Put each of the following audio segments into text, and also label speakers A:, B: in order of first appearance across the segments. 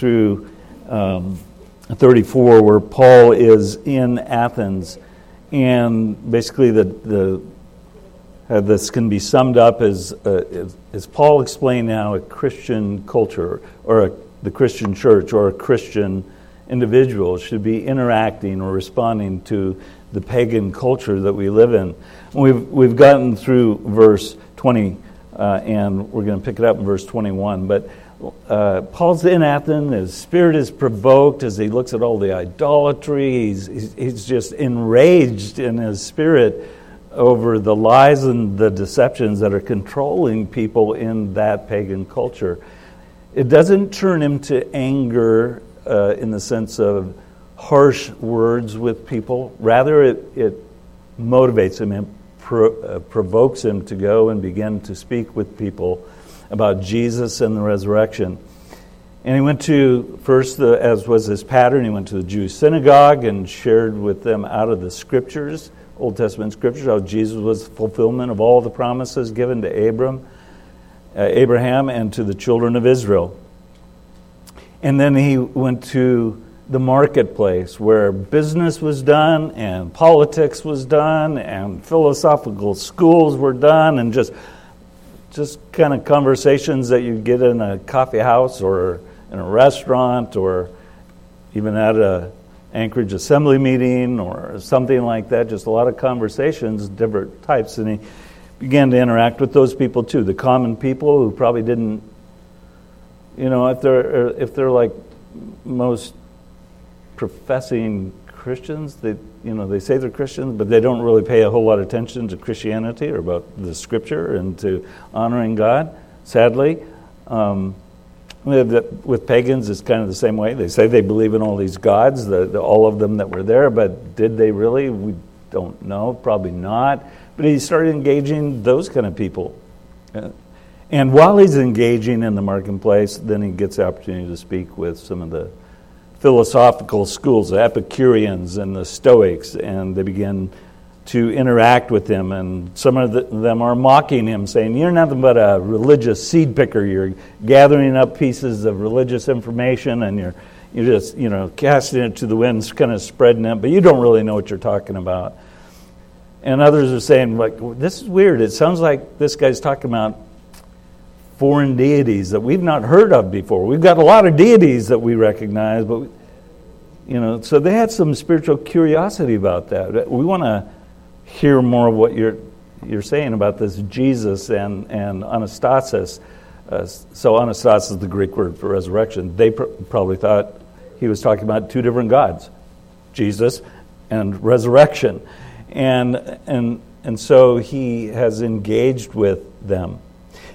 A: through um, 34, where Paul is in Athens, and basically the, the uh, this can be summed up as, uh, as Paul explained now a Christian culture or a, the Christian church or a Christian individual should be interacting or responding to the pagan culture that we live in. We've, we've gotten through verse 20, uh, and we're going to pick it up in verse 21. But uh, Paul's in Athens. His spirit is provoked as he looks at all the idolatry. He's, he's, he's just enraged in his spirit over the lies and the deceptions that are controlling people in that pagan culture. It doesn't turn him to anger uh, in the sense of harsh words with people. Rather, it, it motivates him and pro, uh, provokes him to go and begin to speak with people about Jesus and the resurrection. And he went to, first, the, as was his pattern, he went to the Jewish synagogue and shared with them out of the scriptures Old Testament scriptures how Jesus was the fulfillment of all the promises given to Abram, uh, Abraham and to the children of Israel. And then he went to the marketplace where business was done and politics was done and philosophical schools were done and just just kind of conversations that you get in a coffee house or in a restaurant or even at a Anchorage Assembly meeting or something like that, just a lot of conversations, different types. And he began to interact with those people too, the common people who probably didn't, you know, if they're, if they're like most professing Christians, they, you know, they say they're Christians, but they don't really pay a whole lot of attention to Christianity or about the scripture and to honoring God, sadly. Um, with pagans, it's kind of the same way. They say they believe in all these gods, the, the, all of them that were there, but did they really? We don't know. Probably not. But he started engaging those kind of people. And while he's engaging in the marketplace, then he gets the opportunity to speak with some of the philosophical schools, the Epicureans and the Stoics, and they begin to interact with him. And some of them are mocking him, saying, You're nothing but a religious seed picker. You're gathering up pieces of religious information and you're, you're just, you know, casting it to the winds, kind of spreading it, but you don't really know what you're talking about. And others are saying, like, this is weird. It sounds like this guy's talking about foreign deities that we've not heard of before. We've got a lot of deities that we recognize, but, you know, so they had some spiritual curiosity about that. We want to hear more of what you're, you're saying about this Jesus and, and anastasis. Uh, so, anastasis is the Greek word for resurrection. They pr- probably thought he was talking about two different gods Jesus and resurrection. And, and, and so he has engaged with them.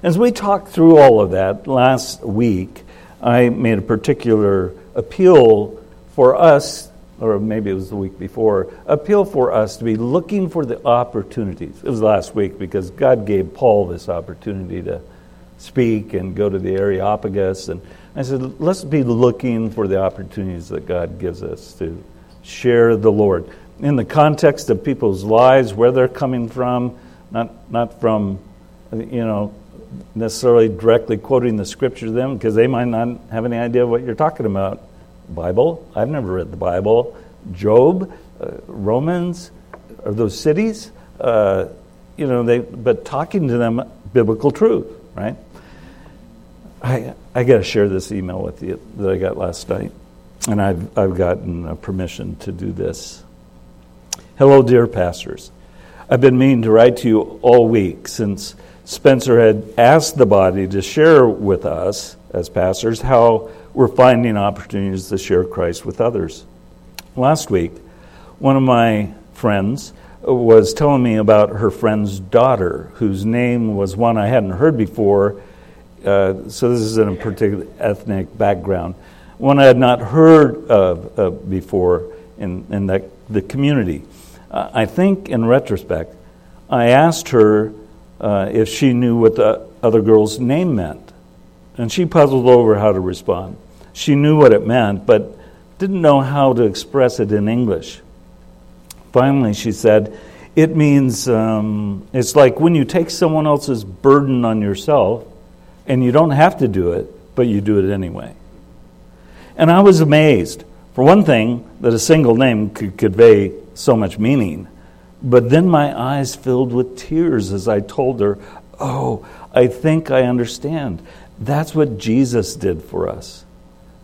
A: As we talked through all of that last week, I made a particular appeal for us or maybe it was the week before, appeal for us to be looking for the opportunities. It was last week because God gave Paul this opportunity to speak and go to the Areopagus. And I said, let's be looking for the opportunities that God gives us to share the Lord. In the context of people's lives, where they're coming from, not, not from, you know, necessarily directly quoting the scripture to them because they might not have any idea what you're talking about Bible. I've never read the Bible. Job, uh, Romans, are those cities? Uh, you know, they, but talking to them biblical truth, right? I, I got to share this email with you that I got last night, and I've, I've gotten permission to do this. Hello, dear pastors. I've been meaning to write to you all week since Spencer had asked the body to share with us as pastors how we're finding opportunities to share Christ with others. Last week, one of my friends was telling me about her friend's daughter, whose name was one I hadn't heard before. Uh, so, this is in a particular ethnic background, one I had not heard of uh, before in, in that, the community. Uh, I think, in retrospect, I asked her uh, if she knew what the other girl's name meant, and she puzzled over how to respond. She knew what it meant, but didn't know how to express it in English. Finally, she said, It means um, it's like when you take someone else's burden on yourself and you don't have to do it, but you do it anyway. And I was amazed. For one thing, that a single name could convey so much meaning. But then my eyes filled with tears as I told her, Oh, I think I understand. That's what Jesus did for us.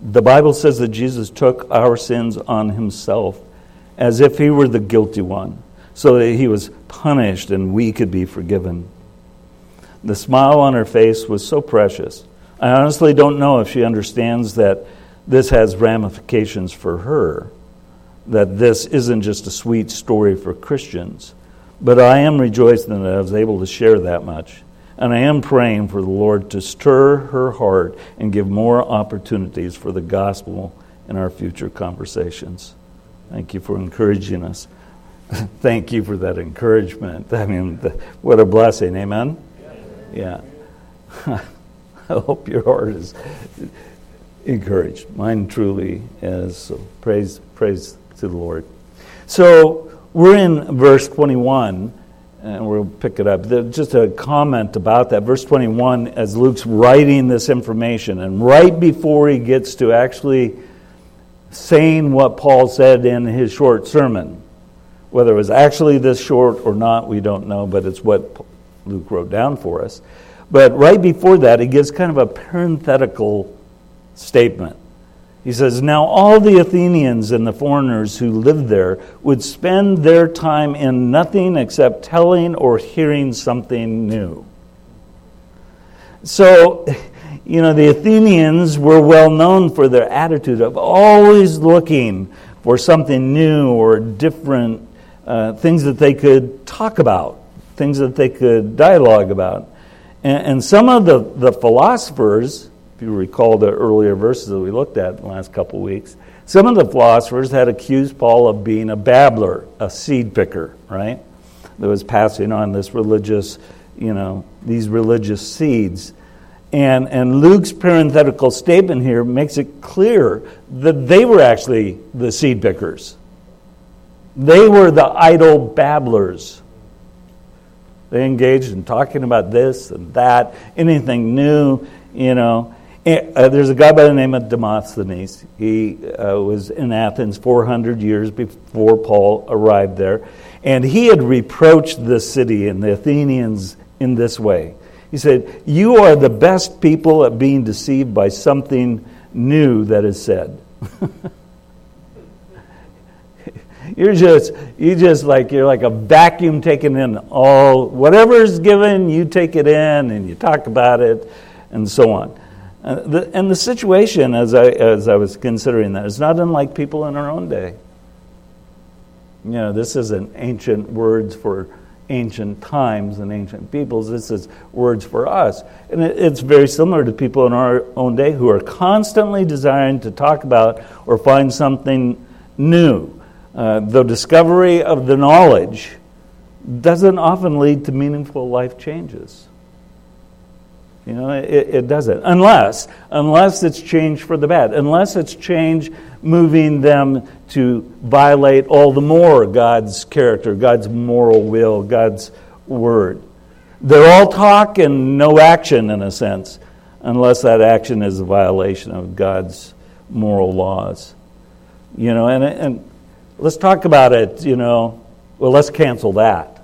A: The Bible says that Jesus took our sins on himself as if he were the guilty one, so that he was punished and we could be forgiven. The smile on her face was so precious. I honestly don't know if she understands that this has ramifications for her, that this isn't just a sweet story for Christians. But I am rejoicing that I was able to share that much. And I am praying for the Lord to stir her heart and give more opportunities for the gospel in our future conversations. Thank you for encouraging us. Thank you for that encouragement. I mean, what a blessing. Amen? Yeah. I hope your heart is encouraged. Mine truly is. So praise, praise to the Lord. So we're in verse 21, and we'll pick it up. Just a comment about that. Verse 21, as Luke's writing this information, and right before he gets to actually saying what Paul said in his short sermon, whether it was actually this short or not, we don't know, but it's what Luke wrote down for us. But right before that, he gives kind of a parenthetical statement. He says, Now all the Athenians and the foreigners who lived there would spend their time in nothing except telling or hearing something new. So, you know, the Athenians were well known for their attitude of always looking for something new or different, uh, things that they could talk about, things that they could dialogue about. And, and some of the, the philosophers, if you recall the earlier verses that we looked at in the last couple of weeks, some of the philosophers had accused Paul of being a babbler, a seed picker, right? That was passing on this religious, you know, these religious seeds. And, and Luke's parenthetical statement here makes it clear that they were actually the seed pickers. They were the idle babblers. They engaged in talking about this and that, anything new, you know. Uh, there's a guy by the name of Demosthenes. He uh, was in Athens 400 years before Paul arrived there. And he had reproached the city and the Athenians in this way. He said, You are the best people at being deceived by something new that is said. You're just you just like you're like a vacuum taking in all whatever's given, you take it in and you talk about it and so on. And uh, the, and the situation, as I, as I was considering that, is not unlike people in our own day. You know, this isn't ancient words for ancient times and ancient peoples. This is words for us. And it, it's very similar to people in our own day who are constantly desiring to talk about or find something new uh, the discovery of the knowledge doesn't often lead to meaningful life changes. You know, it, it, doesn't. Unless, unless it's change for the bad. Unless it's change moving them to violate all the more God's character, God's moral will, God's word. They're all talk and no action, in a sense, unless that action is a violation of God's moral laws. You know, and, and let's talk about it, you know, well, let's cancel that.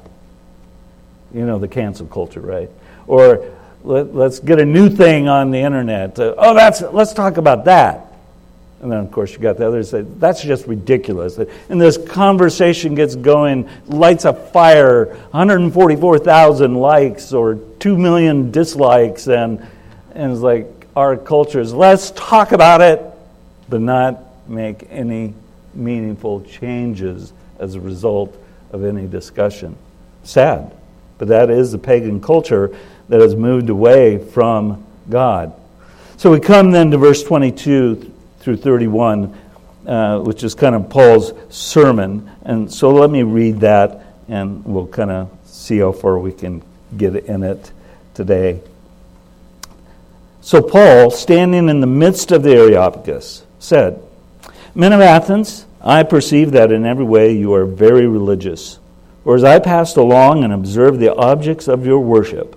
A: You know, the cancel culture, right? Or let, us get a new thing on the internet. Uh, oh, that's, let's talk about that. And then, of course, you got the others say, that's just ridiculous. And this conversation gets going, lights a fire, 144,000 likes or 2 million dislikes. And, and it's like our culture is, let's talk about it, but not make any meaningful changes as a result of any discussion. Sad, but that is the pagan culture that has moved away from God. So we come then to verse 22 through 31, uh, which is kind of Paul's sermon. And so let me read that, and we'll kind of see how far we can get in it today. So Paul, standing in the midst of the Areopagus, said, Men of Athens, I perceive that in every way you are very religious. For as I passed along and observed the objects of your worship,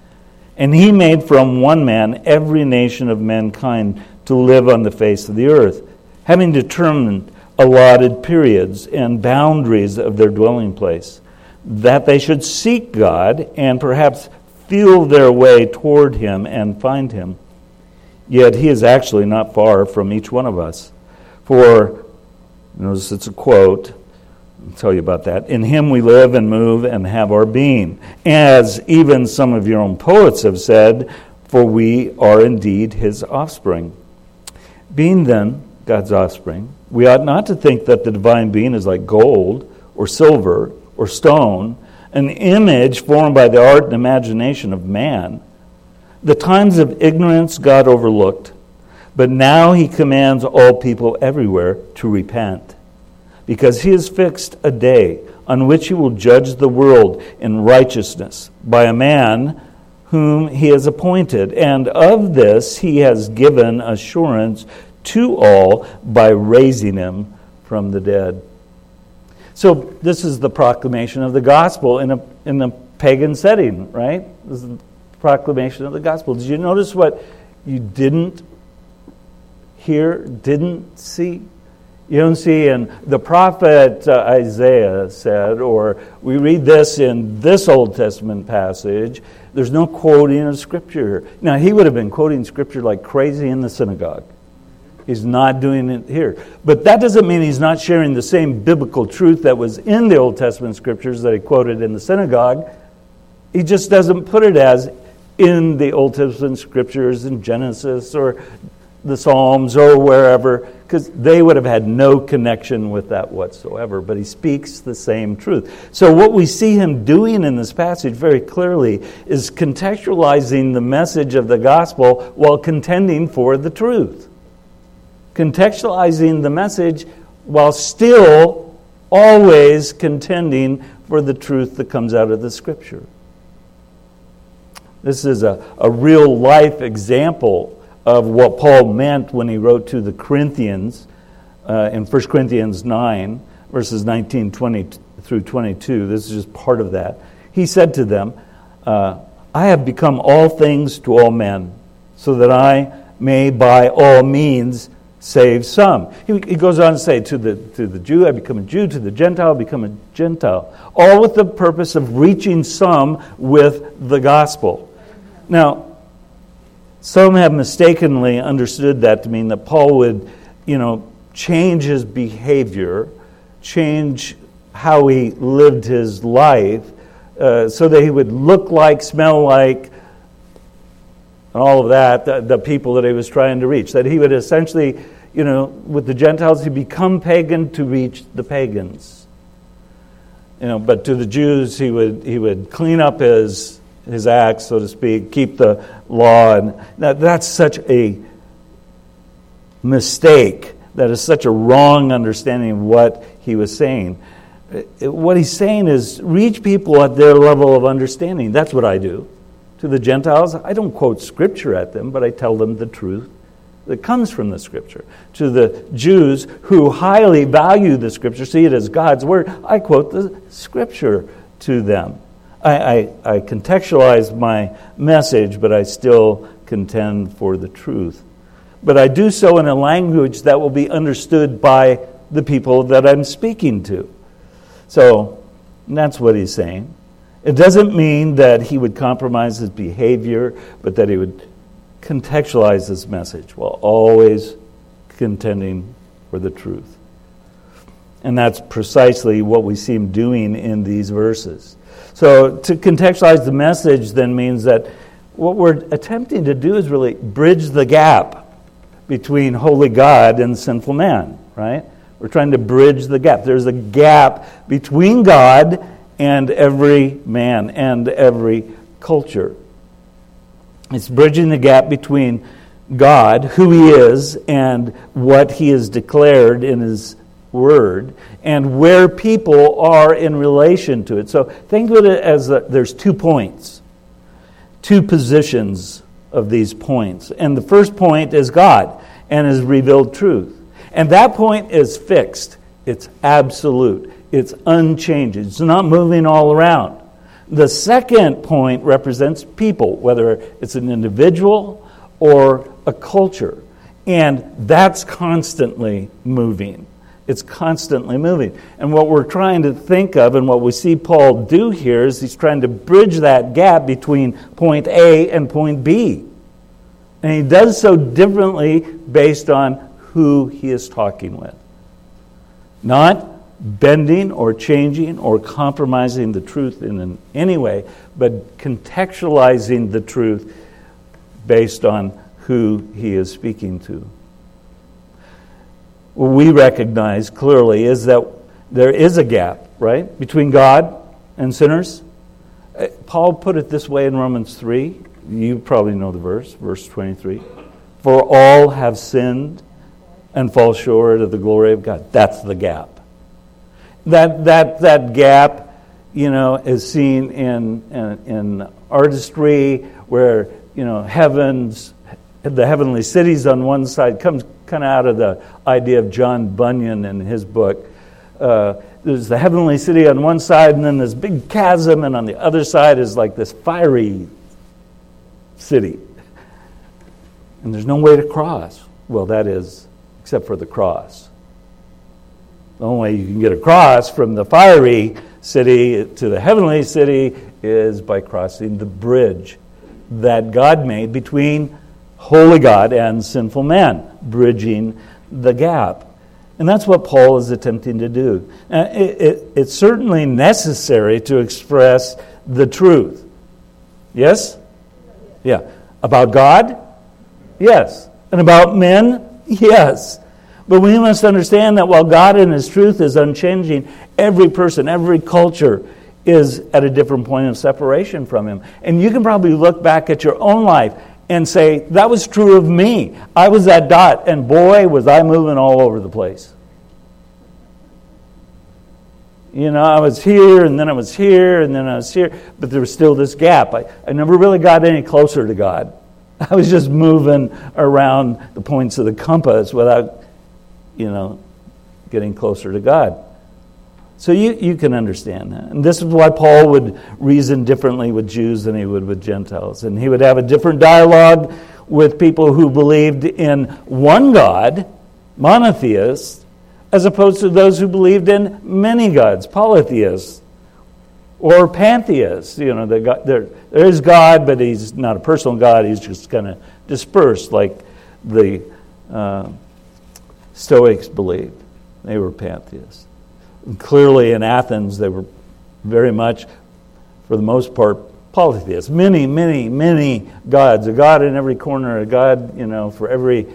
A: And he made from one man every nation of mankind to live on the face of the earth, having determined allotted periods and boundaries of their dwelling place, that they should seek God and perhaps feel their way toward Him and find Him. Yet He is actually not far from each one of us. For, notice it's a quote, I'll tell you about that. In Him we live and move and have our being. As even some of your own poets have said, for we are indeed His offspring. Being then God's offspring, we ought not to think that the divine being is like gold or silver or stone an image formed by the art and imagination of man. The times of ignorance God overlooked, but now he commands all people everywhere to repent, because he has fixed a day on which he will judge the world in righteousness by a man whom he has appointed, and of this he has given assurance to all by raising him from the dead. So this is the proclamation of the gospel in a in a pagan setting, right? This is the proclamation of the gospel. Did you notice what you didn't hear, didn't see? You don't see, and the prophet uh, Isaiah said, or we read this in this Old Testament passage, there's no quoting of Scripture. Now, he would have been quoting Scripture like crazy in the synagogue. He's not doing it here. But that doesn't mean he's not sharing the same biblical truth that was in the Old Testament scriptures that he quoted in the synagogue. He just doesn't put it as in the Old Testament scriptures in Genesis or the Psalms or wherever, because they would have had no connection with that whatsoever. But he speaks the same truth. So, what we see him doing in this passage very clearly is contextualizing the message of the gospel while contending for the truth contextualizing the message while still always contending for the truth that comes out of the scripture. This is a, a real life example of what Paul meant when he wrote to the Corinthians uh, in 1 Corinthians 9, verses 19 20 through 22. This is just part of that. He said to them, uh, I have become all things to all men, so that I may by all means save some. He, he goes on to say, to the, to the Jew, I become a Jew, to the Gentile, I become a Gentile. All with the purpose of reaching some with the gospel. Now, some have mistakenly understood that to mean that Paul would, you know, change his behavior, change how he lived his life, uh, so that he would look like, smell like, and all of that, the, the, people that he was trying to reach. That he would essentially, you know, with the Gentiles, he become pagan to reach the pagans. You know, but to the Jews, he would he would clean up his his acts, so to speak, keep the law, and that, that's such a mistake. That is such a wrong understanding of what he was saying. Uh, uh, what he's saying is reach people at their level of understanding. That's what I do. To the Gentiles, I don't quote scripture at them, but I tell them the truth that comes from the scripture. To the Jews who highly value the scripture, see it as God's word, I quote the scripture to them. I, I, I contextualize my message, but I still contend for the truth. But I do so in a language that will be understood by the people that I'm speaking to. So that's what he's saying. It doesn't mean that he would compromise his behavior, but that he would contextualize his message while always contending for the truth. And that's precisely what we see him doing in these verses. So, to contextualize the message then means that what we're attempting to do is really bridge the gap between holy God and sinful man, right? We're trying to bridge the gap. There's a gap between God and every man and every culture. It's bridging the gap between God, who He is, and what He has declared in His Word, and where people are in relation to it. So think of it as a, there's two points, two positions of these points. And the first point is God and His revealed truth. And that point is fixed, it's absolute, it's unchanging, it's not moving all around. The second point represents people, whether it's an individual or a culture. And that's constantly moving. It's constantly moving. And what we're trying to think of and what we see Paul do here is he's trying to bridge that gap between point A and point B. And he does so differently based on who he is talking with. Not bending or changing or compromising the truth in any way, but contextualizing the truth based on who he is speaking to. What we recognize clearly is that there is a gap, right, between God and sinners. Uh, Paul put it this way in Romans 3. You probably know the verse, verse 23. For all have sinned and fall short of the glory of God. That's the gap. That, that, that gap, you know, is seen in, in, in artistry where, you know, heavens, the heavenly cities on one side comes kind of out of the idea of John Bunyan in his book. Uh, there's the heavenly city on one side, and then this big chasm, and on the other side is like this fiery city. And there's no way to cross. Well, that is except for the cross. The only way you can get across from the fiery city to the heavenly city is by crossing the bridge that God made between holy God and sinful man, bridging the gap. And that's what Paul is attempting to do. Uh, it, it, it's certainly necessary to express the truth. Yes? Yeah. About God? Yes. And about men? Yes. But we must understand that while God and His truth is unchanging, every person, every culture is at a different point of separation from Him. And you can probably look back at your own life and say, that was true of me. I was that dot, and boy, was I moving all over the place. You know, I was here, and then I was here, and then I was here, but there was still this gap. I, I never really got any closer to God. I was just moving around the points of the compass without, you know, getting closer to God. So you, you can understand that. And this is why Paul would reason differently with Jews than he would with Gentiles. And he would have a different dialogue with people who believed in one God, monotheists, as opposed to those who believed in many gods, polytheists or pantheists. You know, got, there, there is God, but he's not a personal God. He's just kind of dispersed, like the uh, Stoics believed. They were pantheists. Clearly, in Athens, they were very much, for the most part, polytheists. Many, many, many gods. A god in every corner. A god, you know, for every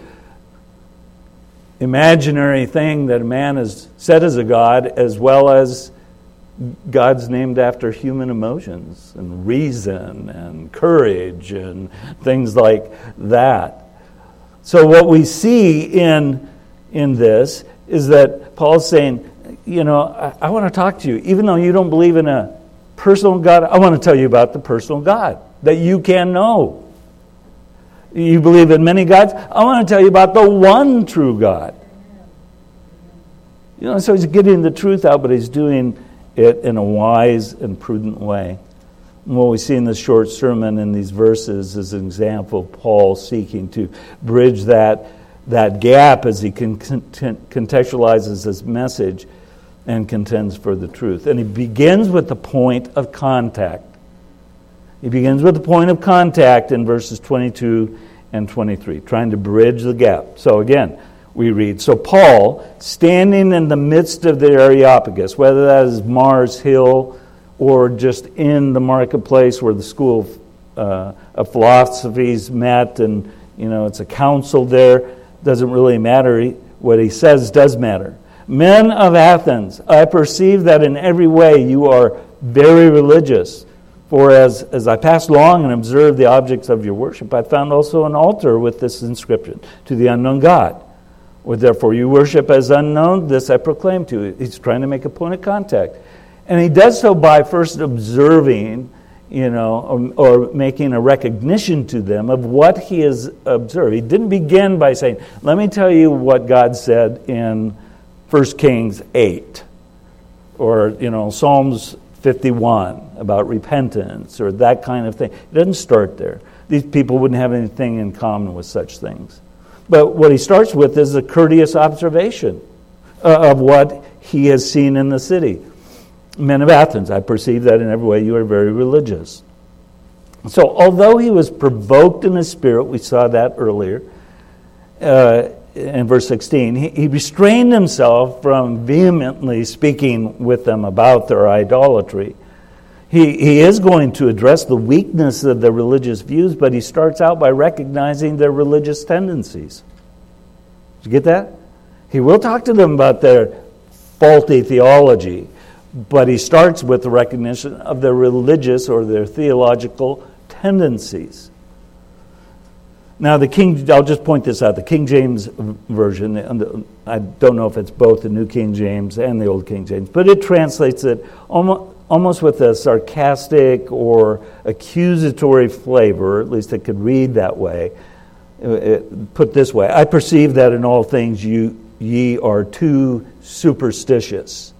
A: imaginary thing that a man has said as a god, as well as God's named after human emotions and reason and courage and things like that. So, what we see in, in this is that Paul's saying, You know, I, I want to talk to you. Even though you don't believe in a personal God, I want to tell you about the personal God that you can know. You believe in many gods? I want to tell you about the one true God. You know, so he's getting the truth out, but he's doing it in a wise and prudent way. And what we see in this short sermon in these verses is an example of Paul seeking to bridge that, that gap as he con- contextualizes his message and contends for the truth. And he begins with the point of contact. He begins with the point of contact in verses 22 and 23, trying to bridge the gap. So again, we read. So, Paul, standing in the midst of the Areopagus, whether that is Mars Hill or just in the marketplace where the school of, uh, of philosophies met and, you know, it's a council there, doesn't really matter. What he says does matter. Men of Athens, I perceive that in every way you are very religious. For as, as I passed along and observed the objects of your worship, I found also an altar with this inscription To the unknown God. Or therefore you worship as unknown, this I proclaim to you. He's trying to make a point of contact. And he does so by first observing, you know, or, or, making a recognition to them of what he has observed. He didn't begin by saying, Let me tell you what God said in 1 Kings 8, or, you know, Psalms 51 about repentance or that kind of thing. It doesn't start there. These people wouldn't have anything in common with such things. But what he starts with is a courteous observation uh, of what he has seen in the city. Men of Athens, I perceive that in every way you are very religious. So, although he was provoked in his spirit, we saw that earlier, uh, in verse 16, he, he restrained himself from vehemently speaking with them about their idolatry. He, he is going to address the weakness of their religious views, but he starts out by recognizing their religious tendencies. Did you get that? He will talk to them about their faulty theology, but he starts with the recognition of their religious or their theological tendencies. Now, the King, I'll just point this out the King James Version, I don't know if it's both the New King James and the Old King James, but it translates it almost, with a sarcastic or accusatory flavor, at least it could read that way. It, put this way I perceive that in all things you, ye are too superstitious.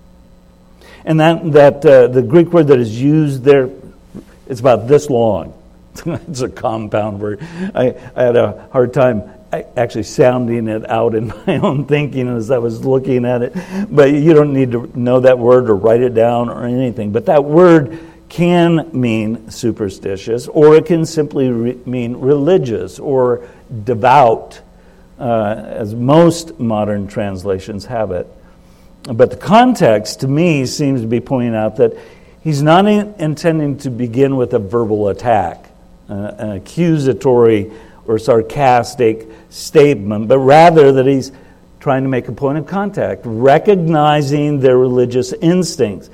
A: And that, that uh, the Greek word that is used there, it's about this long. It's a compound word. I, I had a hard time actually sounding it out in my own thinking as I was looking at it. But you don't need to know that word or write it down or anything. But that word can mean superstitious, or it can simply re- mean religious or devout, uh, as most modern translations have it. But the context, to me, seems to be pointing out that he's not in- intending to begin with a verbal attack uh, an accusatory or sarcastic statement, but rather that he's trying to make a point of contact, recognizing their religious instincts.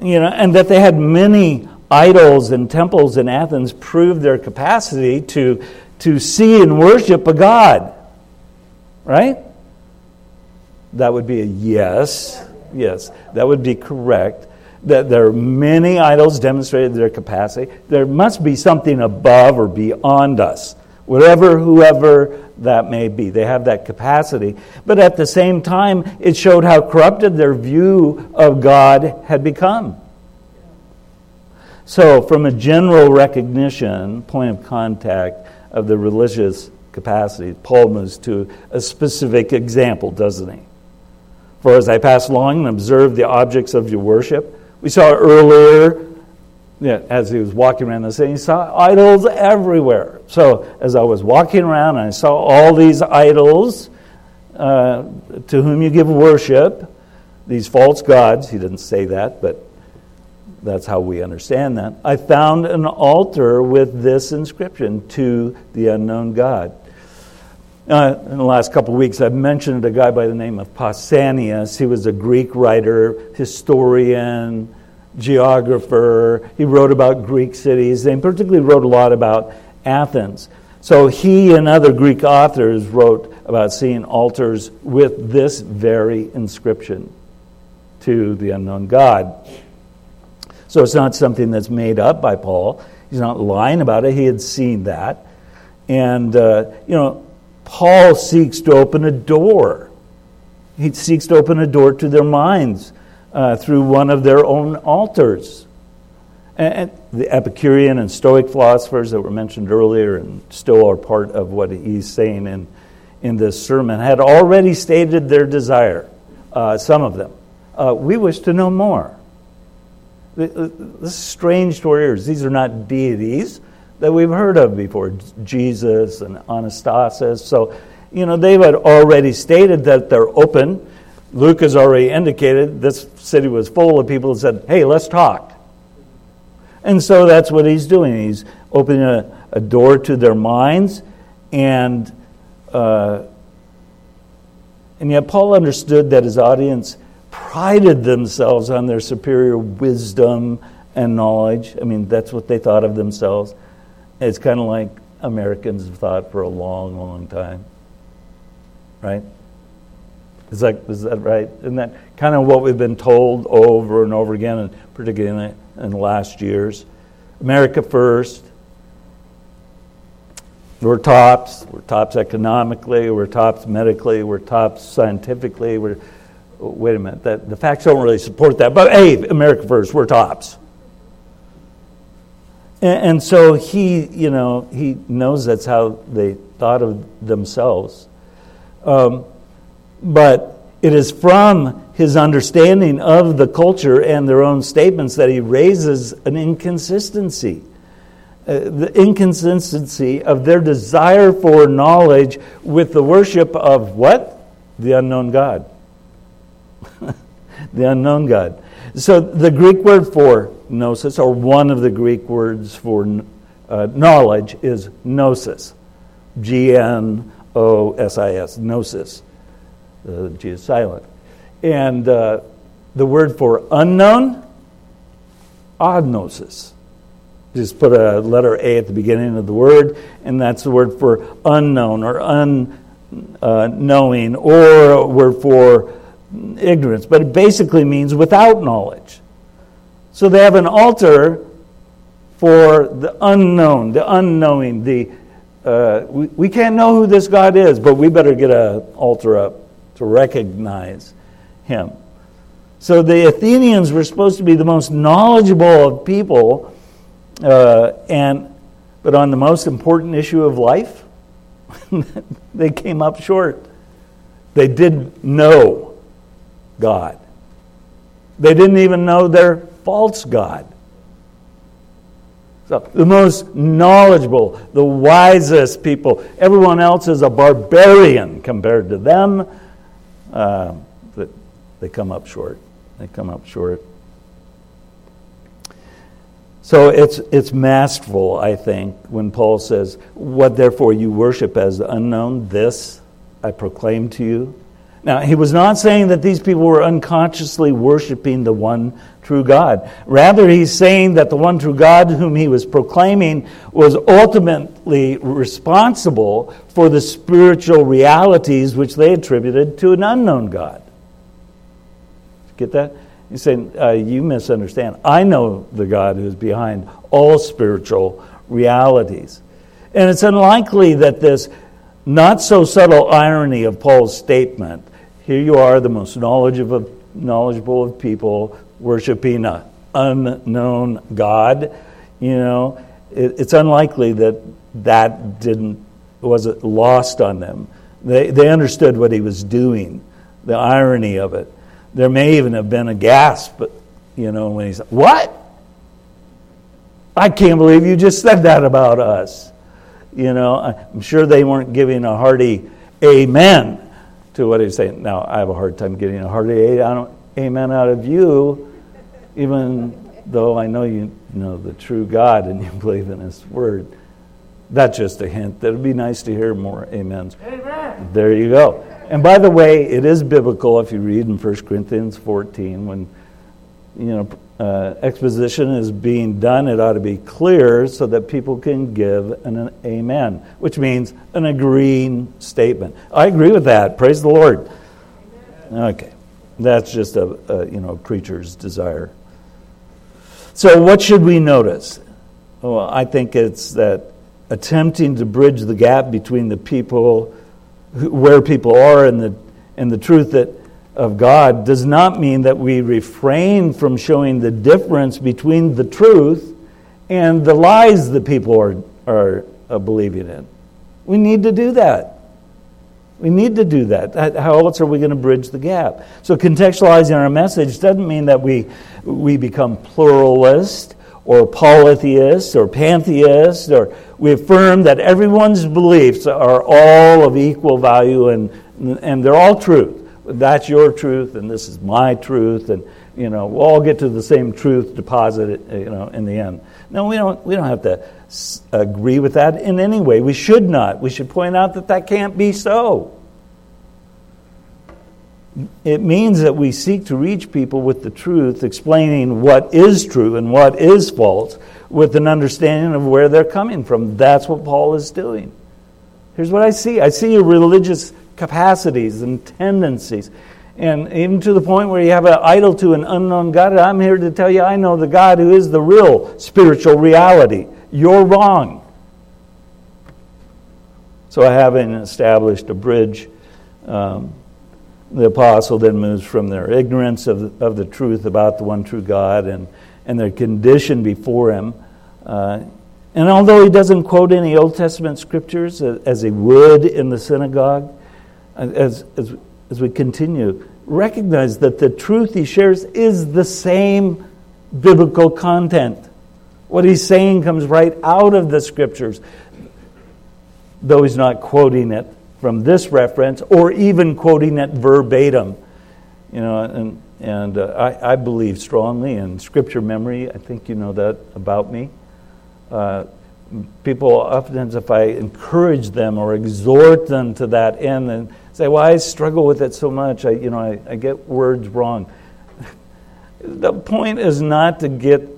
A: You know, and that they had many idols and temples in Athens proved their capacity to, to see and worship a God. Right? That would be a yes. Yes, that would be correct that there are many idols demonstrated their capacity. There must be something above or beyond us, whatever, whoever that may be. They have that capacity. But at the same time, it showed how corrupted their view of God had become. So, from a general recognition, point of contact of the religious capacity, Paul moves to a specific example, doesn't he? For as I pass along and observe the objects of your worship, we saw earlier, yeah, as he was walking around the city, he saw idols everywhere. So as I was walking around, I saw all these idols uh, to whom you give worship, these false gods. He didn't say that, but that's how we understand that. I found an altar with this inscription to the unknown God. Uh, in the last couple of weeks, I've mentioned a guy by the name of Pausanias. He was a Greek writer, historian, geographer. He wrote about Greek cities, and particularly wrote a lot about Athens. So he and other Greek authors wrote about seeing altars with this very inscription to the unknown God. So it's not something that's made up by Paul. He's not lying about it. He had seen that. And, uh, you know, Paul seeks to open a door. He seeks to open a door to their minds uh, through one of their own altars. And, the Epicurean and Stoic philosophers that were mentioned earlier and still are part of what he's saying in, in this sermon had already stated their desire, uh, some of them. Uh, we wish to know more. This is strange to our ears. These are not deities that we've heard of before Jesus and Anastasis. So, you know, they had already stated that they're open. Luke has already indicated this city was full of people who said, hey, let's talk. And so that's what he's doing. He's opening a, a door to their minds, and, uh, and yet Paul understood that his audience prided themselves on their superior wisdom and knowledge. I mean, that's what they thought of themselves. It's kind of like Americans have thought for a long, long time. Right? Is that, is that right? Isn't that kind of what we've been told over and over again, and particularly in the, in the last years? America first. We're tops. We're tops economically. We're tops medically. We're tops scientifically. We're, wait a minute. That, the facts don't really support that. But hey, America first. We're tops. And, and so he, you know, he knows that's how they thought of themselves. Um, but it is from his understanding of the culture and their own statements that he raises an inconsistency. Uh, the inconsistency of their desire for knowledge with the worship of what? The unknown God. the unknown God. So the Greek word for gnosis, or one of the Greek words for uh, knowledge, is gnosis. G N O S I S, gnosis. The G is silent. And uh, the word for unknown, agnosis. Just put a letter A at the beginning of the word, and that's the word for unknown or unknowing, or a word for ignorance. But it basically means without knowledge. So they have an altar for the unknown, the unknowing, the uh, we, we can't know who this God is, but we better get an altar up to recognize him. So the Athenians were supposed to be the most knowledgeable of people, uh, and but on the most important issue of life, they came up short. They didn't know God. They didn't even know their false God. So, the most knowledgeable, the wisest people. Everyone else is a barbarian compared to them. Uh, but they come up short. They come up short. So it's, it's masterful, I think, when Paul says, What therefore you worship as unknown, this I proclaim to you. Now, he was not saying that these people were unconsciously worshiping the one true God. Rather, he's saying that the one true God whom he was proclaiming was ultimately responsible for the spiritual realities which they attributed to an unknown God. Get that? He's saying, uh, You misunderstand. I know the God who's behind all spiritual realities. And it's unlikely that this not so subtle irony of Paul's statement here you are, the most knowledgeable of, people, worshiping an unknown God. You know, it, it's unlikely that that didn't was lost on them. They, they understood what he was doing, the irony of it. There may even have been a gasp, But you know, when he said, What? I can't believe you just said that about us. You know, I'm sure they weren't giving a hearty amen to what he's saying. Now, I have a hard time getting a hearty amen out of you, even though I know you know the true God and you believe in His Word. That's just a hint. That it would be nice to hear more amens. Amen. There you go. And by the way, it is biblical if you read in 1 Corinthians 14 when you know uh, exposition is being done, it ought to be clear so that people can give an, an, amen, which means an agreeing statement. I agree with that. Praise the Lord. Okay, that's just a, a you know preacher's desire. So, what should we notice? Well, I think it's that attempting to bridge the gap between the people, where people are, and the and the truth that of God does not mean that we refrain from showing the difference between the truth and the lies that people are, are believing in. We need to do that. We need to do that. How else are we going to bridge the gap? So, contextualizing our message doesn't mean that we, we become pluralist or polytheist or pantheist, or we affirm that everyone's beliefs are all of equal value and, and they're all truth that's your truth and this is my truth and you know we'll all get to the same truth deposit you know in the end. No we don't we don't have to agree with that in any way. We should not. We should point out that that can't be so. It means that we seek to reach people with the truth, explaining what is true and what is false, with an understanding of where they're coming from. That's what Paul is doing. Here's what I see. I see a religious capacities and tendencies. And even to the point where you have an idol to an unknown God, I'm here to tell you I know the God who is the real spiritual reality. You're wrong. So, having established a bridge, um, the apostle then moves from their ignorance of, of the truth about the one true God and, and their condition before Him. Uh, and although he doesn't quote any Old Testament scriptures as he would in the synagogue, as, as, as we continue, recognize that the truth he shares is the same biblical content. What he's saying comes right out of the scriptures, though he's not quoting it from this reference or even quoting it verbatim. You know, and, and uh, I, I believe strongly in scripture memory. I think you know that about me. Uh, people often, if I encourage them or exhort them to that end and say, well, I struggle with it so much, I, you know, I, I get words wrong. the point is not to get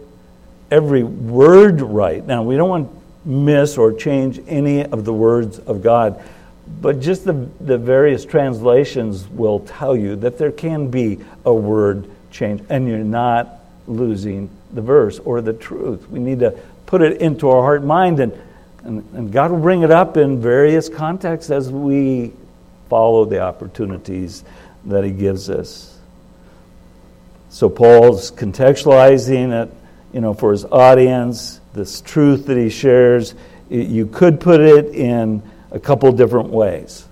A: every word right. Now, we don't want to miss or change any of the words of God. But just the, the various translations will tell you that there can be a word change, and you're not losing the verse or the truth. We need to put it into our heart mind, and, and, and God will bring it up in various contexts as we follow the opportunities that He gives us. So Paul's contextualizing it, you know, for his audience, this truth that he shares. You could put it in a couple different ways.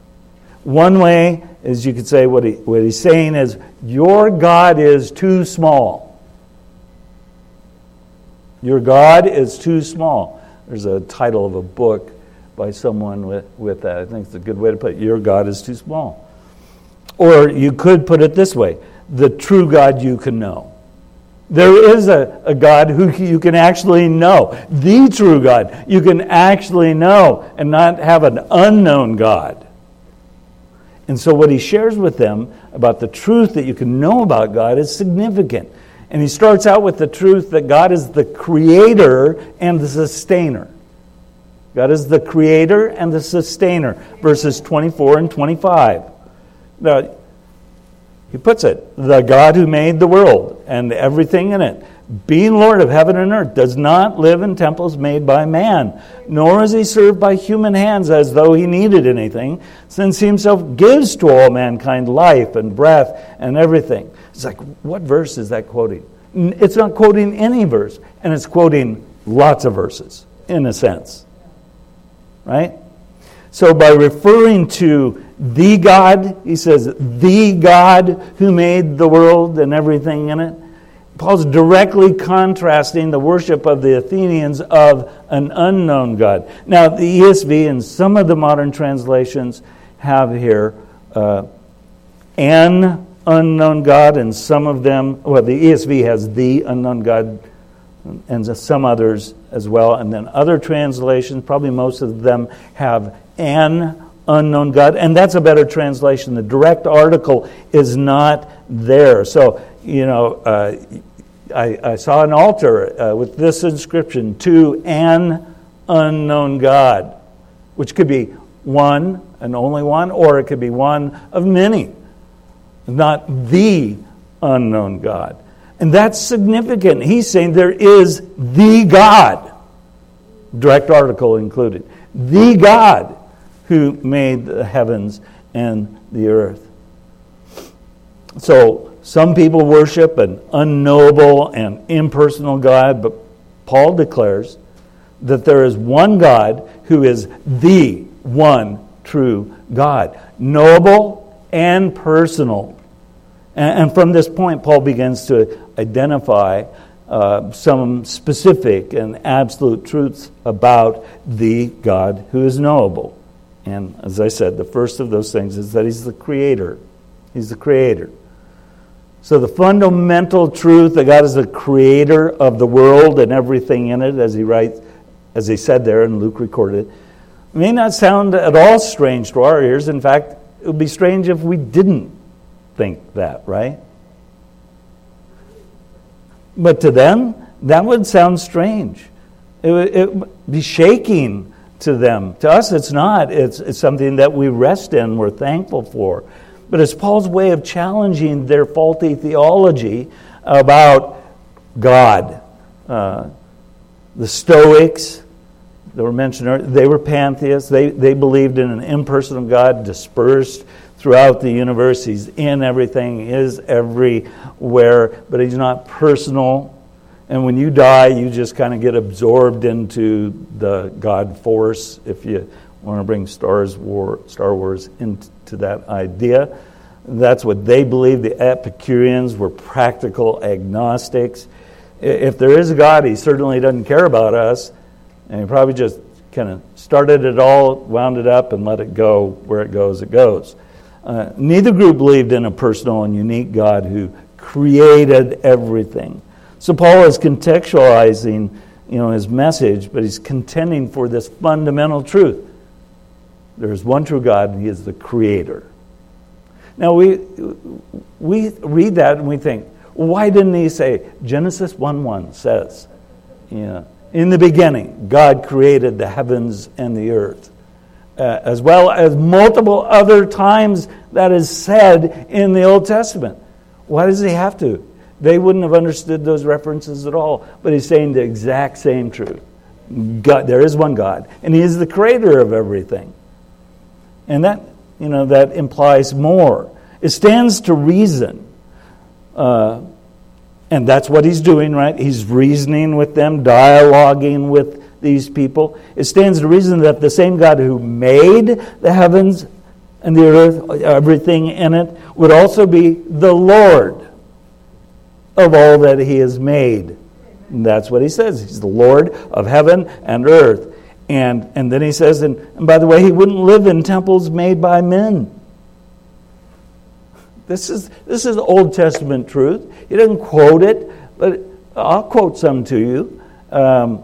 A: One way is you could say what, he, what he's saying is, Your God is too small. Your God is too small. There's a title of a book by someone with, with that. I think it's a good way to put it. Your God is too small. Or you could put it this way the true God you can know. There is a, a God who you can actually know, the true God you can actually know, and not have an unknown God. And so, what he shares with them about the truth that you can know about God is significant. And he starts out with the truth that God is the creator and the sustainer. God is the creator and the sustainer, verses 24 and 25. Now, he puts it, the God who made the world and everything in it, being Lord of heaven and earth, does not live in temples made by man, nor is he served by human hands as though he needed anything, since he himself gives to all mankind life and breath and everything. It's like, what verse is that quoting? It's not quoting any verse, and it's quoting lots of verses, in a sense. Right? So by referring to the God, he says, the God who made the world and everything in it. Paul's directly contrasting the worship of the Athenians of an unknown God. Now, the ESV and some of the modern translations have here uh, an unknown God, and some of them, well, the ESV has the unknown God, and some others as well. And then other translations, probably most of them, have an unknown God. And that's a better translation. The direct article is not there. So, you know, uh, I, I, saw an altar uh, with this inscription to an unknown God, which could be one and only one, or it could be one of many, not the unknown God. And that's significant. He's saying there is the God, direct article included, the God who made the heavens and the earth. So, some people worship an unknowable and impersonal God, but Paul declares that there is one God who is the one true God, knowable and personal. And, from this point, Paul begins to identify uh, some specific and absolute truths about the God who is knowable. And as I said, the first of those things is that He's the Creator. He's the Creator. So the fundamental truth that God is the Creator of the world and everything in it, as He writes, as He said there, and Luke recorded it, may not sound at all strange to our ears. In fact, it would be strange if we didn't think that, right? But to them, that would sound strange. It would, be shaking to them. To us, it's not. It's, it's something that we rest in, we're thankful for. But it's Paul's way of challenging their faulty theology about God. Uh, the Stoics, that were mentioned earlier, they were pantheists. They, they believed in an impersonal God dispersed throughout the universe. He's in everything, is everywhere, but he's not personal. And when you die, you just kind of get absorbed into the God force, if you want to bring Stars War, Star Wars into that idea. That's what they believed. The Epicureans were practical agnostics. If there is a God, he certainly doesn't care about us. And he probably just kind of started it all, wound it up, and let it go where it goes, it goes. Uh, neither group believed in a personal and unique God who created everything. So Paul is contextualizing, you know, his message, but he's contending for this fundamental truth. There is one true God, and he is the creator. Now we we read that and we think, why didn't he say Genesis 1 1 says, you know, in the beginning, God created the heavens and the earth. Uh, as well as multiple other times that is said in the Old Testament. Why does he have to? They wouldn't have understood those references at all, but he's saying the exact same truth. God, there is one God, and he is the creator of everything. And that, you know, that implies more. It stands to reason. Uh, and that's what he's doing, right? He's reasoning with them, dialoguing with these people. It stands to reason that the same God who made the heavens and the earth, everything in it, would also be the Lord of all that he has made. And that's what he says. He's the Lord of heaven and earth. And, and then he says, and, and by the way, he wouldn't live in temples made by men. This is, this is Old Testament truth. He doesn't quote it, but I'll quote some to you. Um,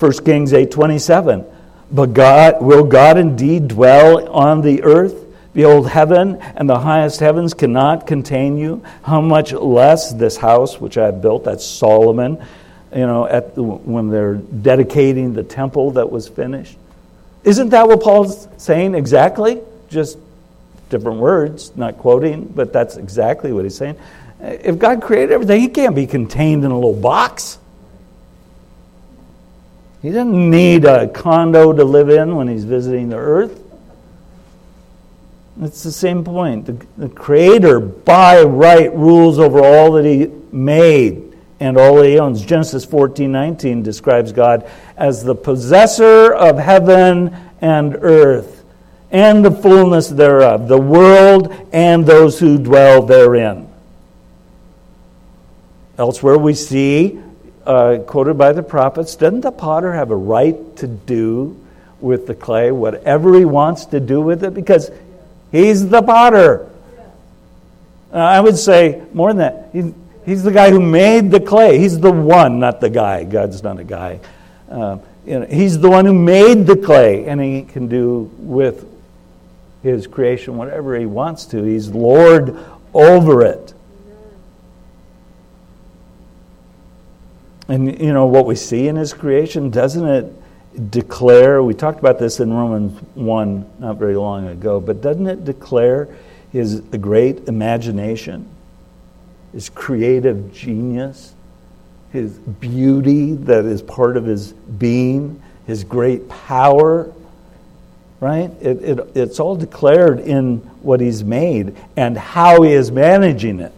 A: 1 Kings 8.27 But God, will God indeed dwell on the earth? Behold, heaven and the highest heavens cannot contain you. How much less this house which I have built, that's Solomon, you know, at the, when they're dedicating the temple that was finished. Isn't that what Paul's saying exactly? Just different words, not quoting, but that's exactly what he's saying. If God created everything, he can't be contained in a little box. He doesn't need a condo to live in when he's visiting the earth. It's the same point. The, the Creator, by right, rules over all that He made and all that He owns. Genesis 14 19 describes God as the possessor of heaven and earth and the fullness thereof, the world and those who dwell therein. Elsewhere, we see, uh, quoted by the prophets, doesn't the potter have a right to do with the clay whatever he wants to do with it? Because he's the potter. Uh, I would say more than that. He's, he's the guy who made the clay. He's the one, not the guy. God's not a guy. Uh, you know, he's the one who made the clay, and he can do with his creation whatever he wants to. He's Lord over it. And you know what we see in his creation, doesn't it declare? We talked about this in Romans 1 not very long ago, but doesn't it declare his great imagination, his creative genius, his beauty that is part of his being, his great power? right? It, it, it's all declared in what he's made and how he is managing it.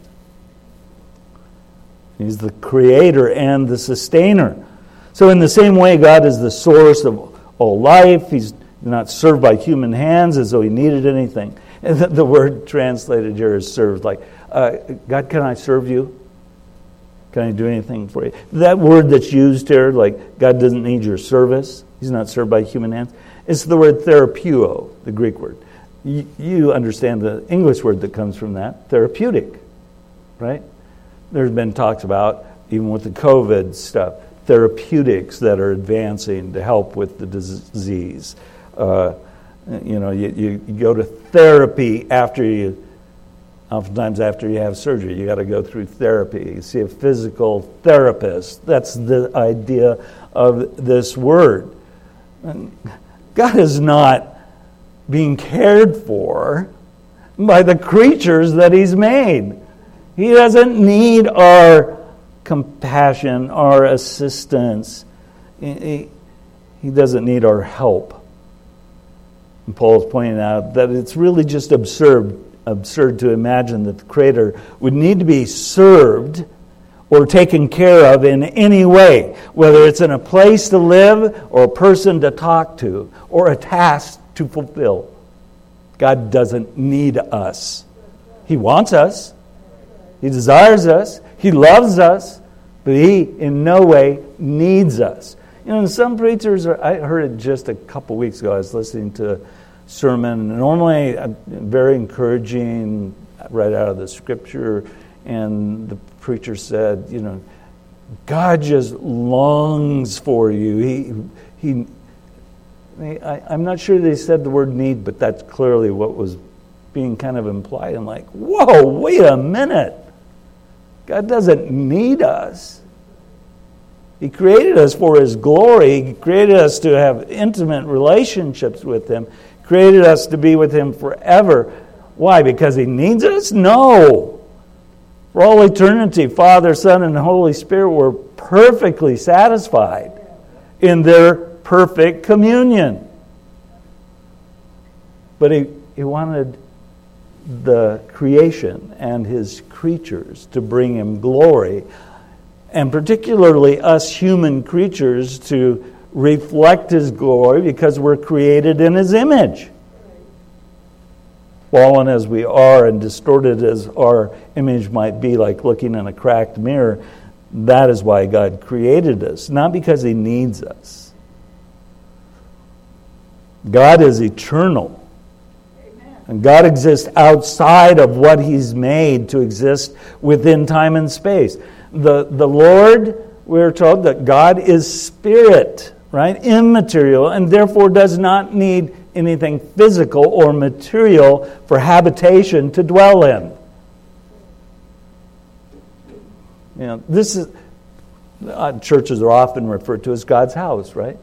A: He's the creator and the sustainer. So, in the same way, God is the source of all life. He's not served by human hands as though he needed anything. And the, the word translated here is served, like, uh, God, can I serve you? Can I do anything for you? That word that's used here, like, God doesn't need your service. He's not served by human hands. It's the word therapeuo, the Greek word. You, you understand the English word that comes from that, therapeutic, right? There's been talks about, even with the COVID stuff, therapeutics that are advancing to help with the disease. Uh, you know, you, you, go to therapy after you Oftentimes, after you have surgery, you got to go through therapy. You see a physical therapist. That's the idea of this word. God is not being cared for by the creatures that He's made. He doesn't need our compassion, our assistance. He, doesn't need our help. And Paul is pointing out that it's really just absurd, absurd to imagine that the Creator would need to be served or taken care of in any way, whether it's in a place to live or a person to talk to or a task to fulfill. God doesn't need us. He wants us, He desires us, He loves us, but He in no way needs us. You know, some preachers, are, I heard it just a couple weeks ago. I was listening to a sermon, normally very encouraging, right out of the scripture, and the preacher said, you know, God just longs for you. He, he, I, I'm not sure they said the word need, but that's clearly what was being kind of implied. I'm like, whoa, wait a minute. God doesn't need us. He created us for His glory. He created us to have intimate relationships with Him, created us to be with Him forever. Why? Because He needs us? No. For all eternity, Father, Son, and Holy Spirit were perfectly satisfied in their perfect communion. But He, he wanted the creation and His creatures to bring Him glory and particularly us human creatures to reflect His glory because we're created in His image. Fallen as we are and distorted as our image might be, like looking in a cracked mirror, that is why God created us, not because He needs us. God is eternal. And God exists outside of what He's made to exist within time and space the, the Lord, we're told that God is spirit, right? Immaterial, and therefore does not need anything physical or material for habitation to dwell in. You know, this is uh, churches are often referred to as God's house, right?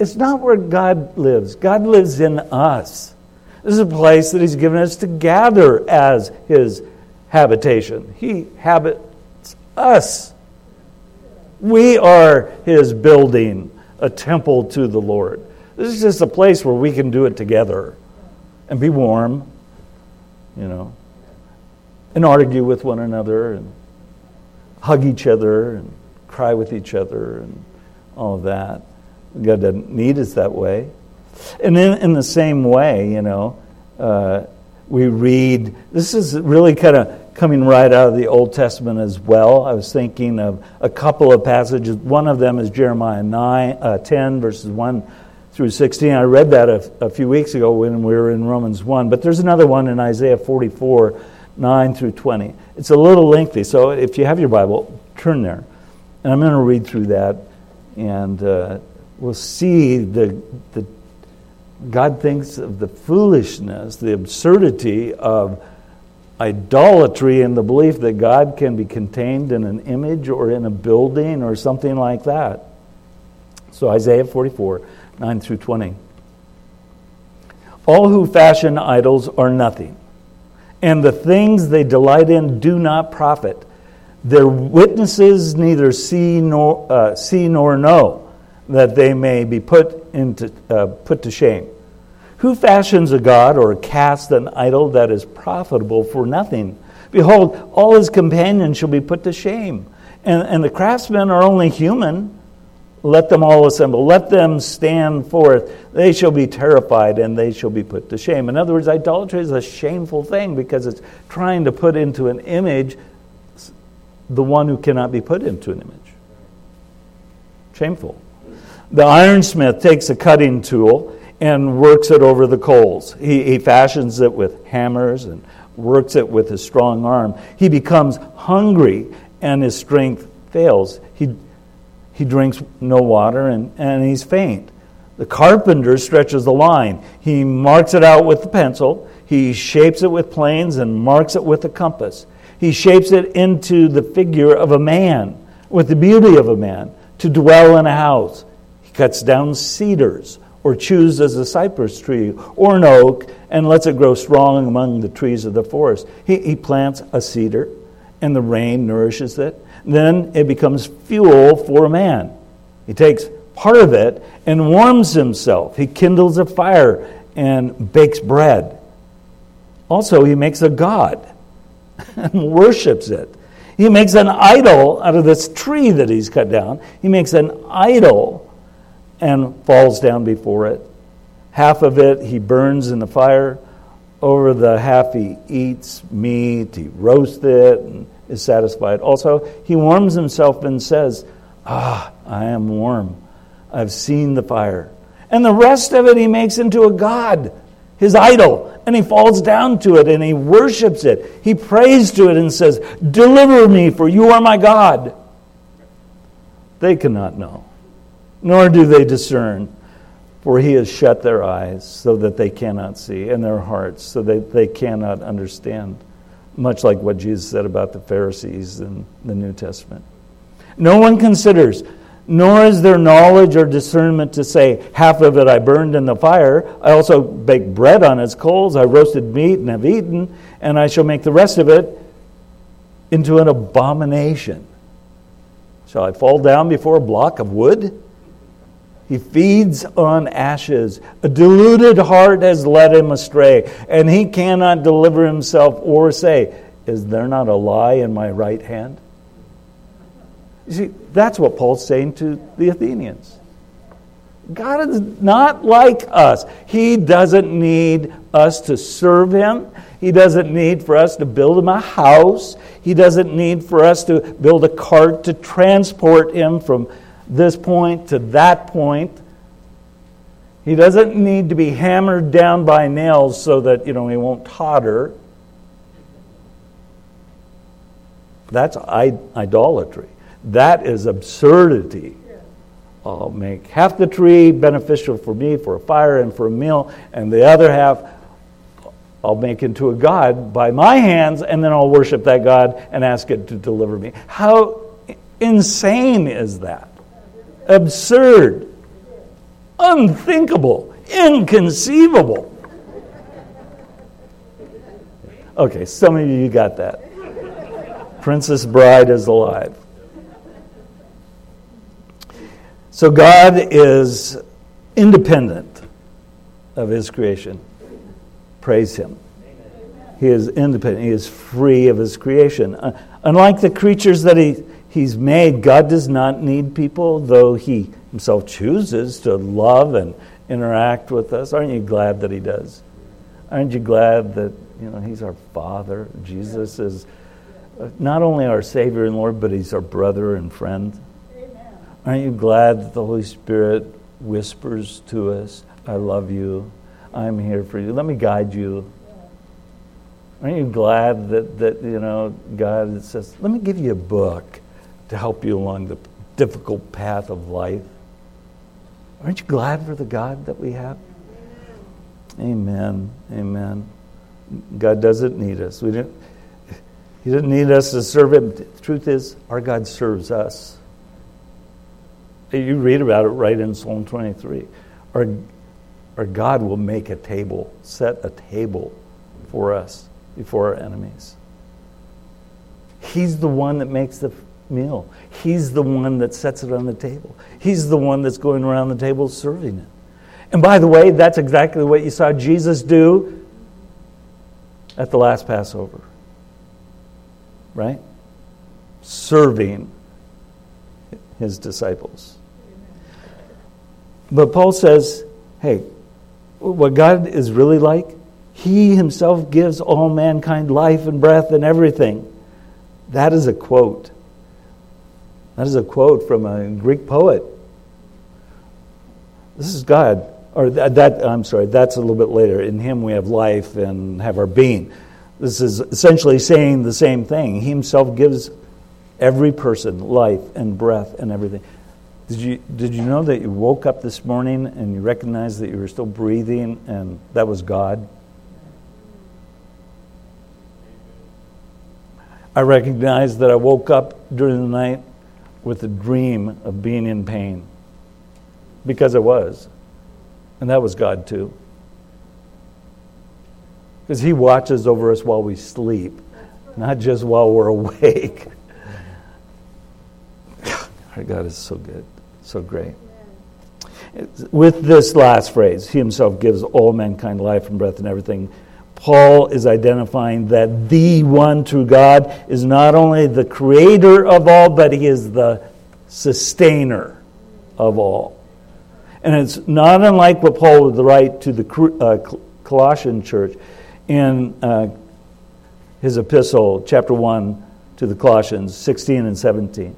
A: It's not where God lives. God lives in us. This is a place that He's given us to gather as His habitation. He habit us. We are his building, a temple to the Lord. This is just a place where we can do it together and be warm, you know, and argue with one another and hug each other and cry with each other and all of that. God doesn't need us that way. And in, in the same way, you know, uh, we read, this is really kind of coming right out of the Old Testament as well. I was thinking of a couple of passages. One of them is Jeremiah 9, uh, 10, verses 1 through 16. I read that a, a, few weeks ago when we were in Romans 1. But there's another one in Isaiah 44, 9 through 20. It's a little lengthy, so if you have your Bible, turn there. And I'm going to read through that, and uh, we'll see the, the God thinks of the foolishness, the absurdity of idolatry and the belief that God can be contained in an image or in a building or something like that. So, Isaiah 44, 9 through 20. All who fashion idols are nothing, and the things they delight in do not profit. Their witnesses neither see nor, uh, see nor know that they may be put, into, uh, put to shame. Who fashions a god or casts an idol that is profitable for nothing? Behold, all his companions shall be put to shame. And, and the craftsmen are only human. Let them all assemble. Let them stand forth. They shall be terrified and they shall be put to shame. In other words, idolatry is a shameful thing because it's trying to put into an image the one who cannot be put into an image. Shameful. The ironsmith takes a cutting tool and works it over the coals. He, he fashions it with hammers and works it with his strong arm. He becomes hungry and his strength fails. He, he drinks no water and, and he's faint. The carpenter stretches the line. He marks it out with the pencil. He shapes it with planes and marks it with a compass. He shapes it into the figure of a man, with the beauty of a man, to dwell in a house. Cuts down cedars, or chooses a cypress tree or an oak, and lets it grow strong among the trees of the forest. He, he plants a cedar, and the rain nourishes it. Then it becomes fuel for man. He takes part of it and warms himself. He kindles a fire and bakes bread. Also, he makes a god and worships it. He makes an idol out of this tree that he's cut down. He makes an idol and falls down before it. Half of it he burns in the fire. Over the half he eats meat, he roasts it, and is satisfied. Also, he warms himself and says, Ah, I am warm. I've seen the fire. And the rest of it he makes into a god, his idol. And he falls down to it and he worships it. He prays to it and says, Deliver me, for you are my God. They cannot know, nor do they discern, for he has shut their eyes so that they cannot see, and their hearts so that they cannot understand. Much like what Jesus said about the Pharisees in the New Testament. No one considers nor is there knowledge or discernment to say, half of it I burned in the fire. I also baked bread on its coals. I roasted meat and have eaten, and I shall make the rest of it into an abomination. Shall I fall down before a block of wood? He feeds on ashes. A deluded heart has led him astray, and he cannot deliver himself or say, Is there not a lie in my right hand? You see, that's what Paul's saying to the Athenians. God is not like us. He doesn't need us to serve Him. He doesn't need for us to build Him a house. He doesn't need for us to build a cart to transport Him from this point to that point. He doesn't need to be hammered down by nails so that, you know, he won't totter. That's idolatry. That is absurdity. I'll make half the tree beneficial for me for a fire and for a meal, and the other half I'll make into a God by my hands, and then I'll worship that God and ask it to deliver me. How insane is that? Absurd, unthinkable, inconceivable. Okay, some of you got that. Princess Bride is alive. So God is independent of his creation. Praise him. He is independent. He is free of his creation. Uh, unlike the creatures that he, he's made, God does not need people, though he himself chooses to love and interact with us. Aren't you glad that he does? Aren't you glad that you know he's our father? Jesus is uh, not only our Savior and Lord, but he's our brother and friend. Aren't you glad that the Holy Spirit whispers to us, I love you, I'm here for you, let me guide you? Aren't you glad that, that you know, God says, let me give you a book to help you along the difficult path of life? Aren't you glad for the God that we have? Amen. Amen. God doesn't need us. We didn't, he didn't need us to serve Him. The truth is, our God serves us. You read about it right in Psalm 23. Our, our God will make a table, set a table for us before our enemies. He's the one that makes the meal. He's the one that sets it on the table. He's the one that's going around the table serving it. And by the way, that's exactly what you saw Jesus do at the last Passover. Right? Serving his disciples. But Paul says, hey, what God is really like, He Himself gives all mankind life and breath and everything. That is a quote. That is a quote from a Greek poet. This is God. Or that, that, I'm sorry, that's a little bit later. In Him we have life and have our being. This is essentially saying the same thing. He Himself gives every person life and breath and everything. Did you, did you know that you woke up this morning and you recognized that you were still breathing and that was God? I recognized that I woke up during the night with the dream of being in pain because I was. And that was God too. Because He watches over us while we sleep, not just while we're awake. Our God is so good so great. With this last phrase, he himself gives all mankind life and breath and everything. Paul is identifying that the one true God is not only the creator of all, but he is the sustainer of all. And it's not unlike what Paul would write to the uh, Colossian church in uh, his epistle, chapter 1 to the Colossians, 16 and 17.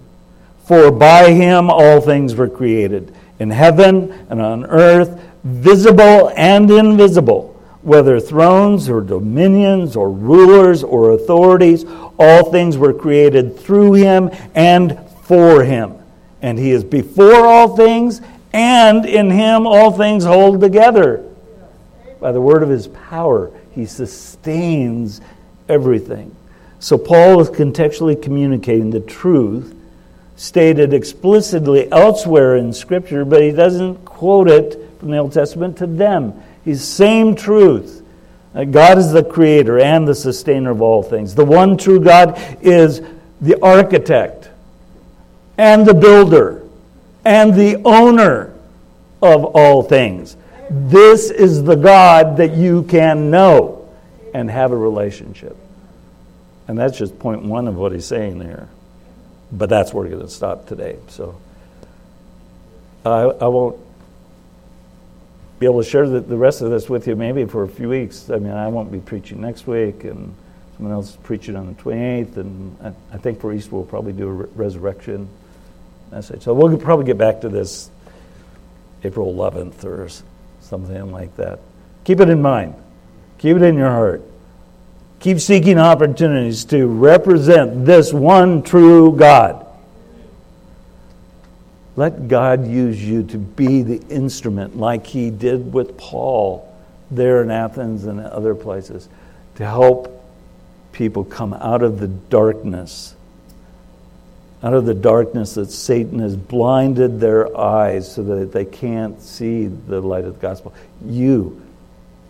A: For by him all things were created, in heaven and on earth, visible and invisible, whether thrones or dominions or rulers or authorities, all things were created through him and for him. And he is before all things, and in him all things hold together. By the word of his power, he sustains everything. So Paul is contextually communicating the truth stated explicitly elsewhere in Scripture, but he doesn't quote it from the Old Testament to them. He's same truth. Uh, God is the creator and the sustainer of all things. The one true God is the architect and the builder and the owner of all things. This is the God that you can know and have a relationship. And that's just point one of what he's saying there. But that's where we're going to stop today. So I, I won't be able to share the, the rest of this with you maybe for a few weeks. I mean, I won't be preaching next week, and someone else is preaching on the 28th, and I, I think for Easter we'll probably do a re- resurrection message. So we'll probably get back to this April 11th or something like that. Keep it in mind. Keep it in your heart. Keep seeking opportunities to represent this one true God. Let God use you to be the instrument, like He did with Paul there in Athens and other places, to help people come out of the darkness, out of the darkness that Satan has blinded their eyes so that they can't see the light of the gospel. You,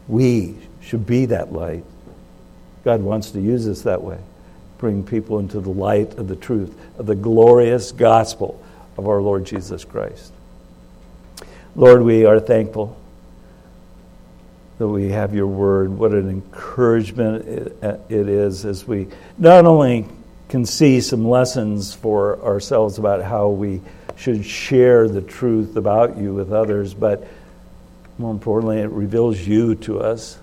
A: we should be that light. God wants to use us that way. Bring people into the light of the truth, of the glorious gospel of our Lord Jesus Christ. Lord, we are thankful that we have your word. What an encouragement it is as we not only can see some lessons for ourselves about how we should share the truth about you with others, but more importantly, it reveals you to us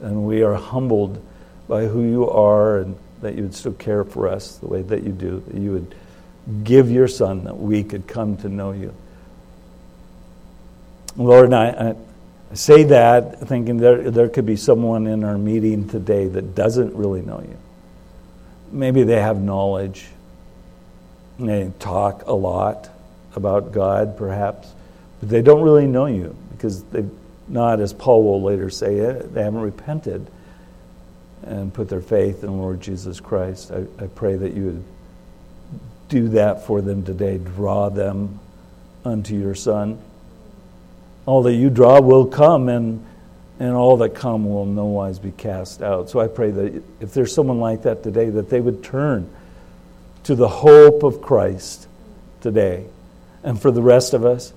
A: and we are humbled by who you are and that you would still care for us the way that you do, that you would give your son that we could come to know you. Lord, I, I say that thinking there, there could be someone in our meeting today that doesn't really know you. Maybe they have knowledge, they talk a lot about God, perhaps, but they don't really know you because they've not, as Paul will later say, it, they haven't repented and put their faith in Lord Jesus Christ. I, I pray that you would do that for them today. Draw them unto your Son. All that you draw will come, and, and all that come will no wise be cast out. So I pray that if there's someone like that today, that they would turn to the hope of Christ today. And for the rest of us,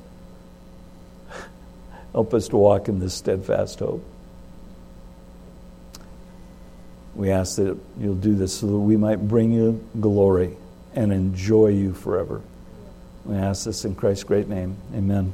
A: Help us to walk in this steadfast hope. We ask that you'll do this so that we might bring you glory and enjoy you forever. We ask this in Christ's great name. Amen.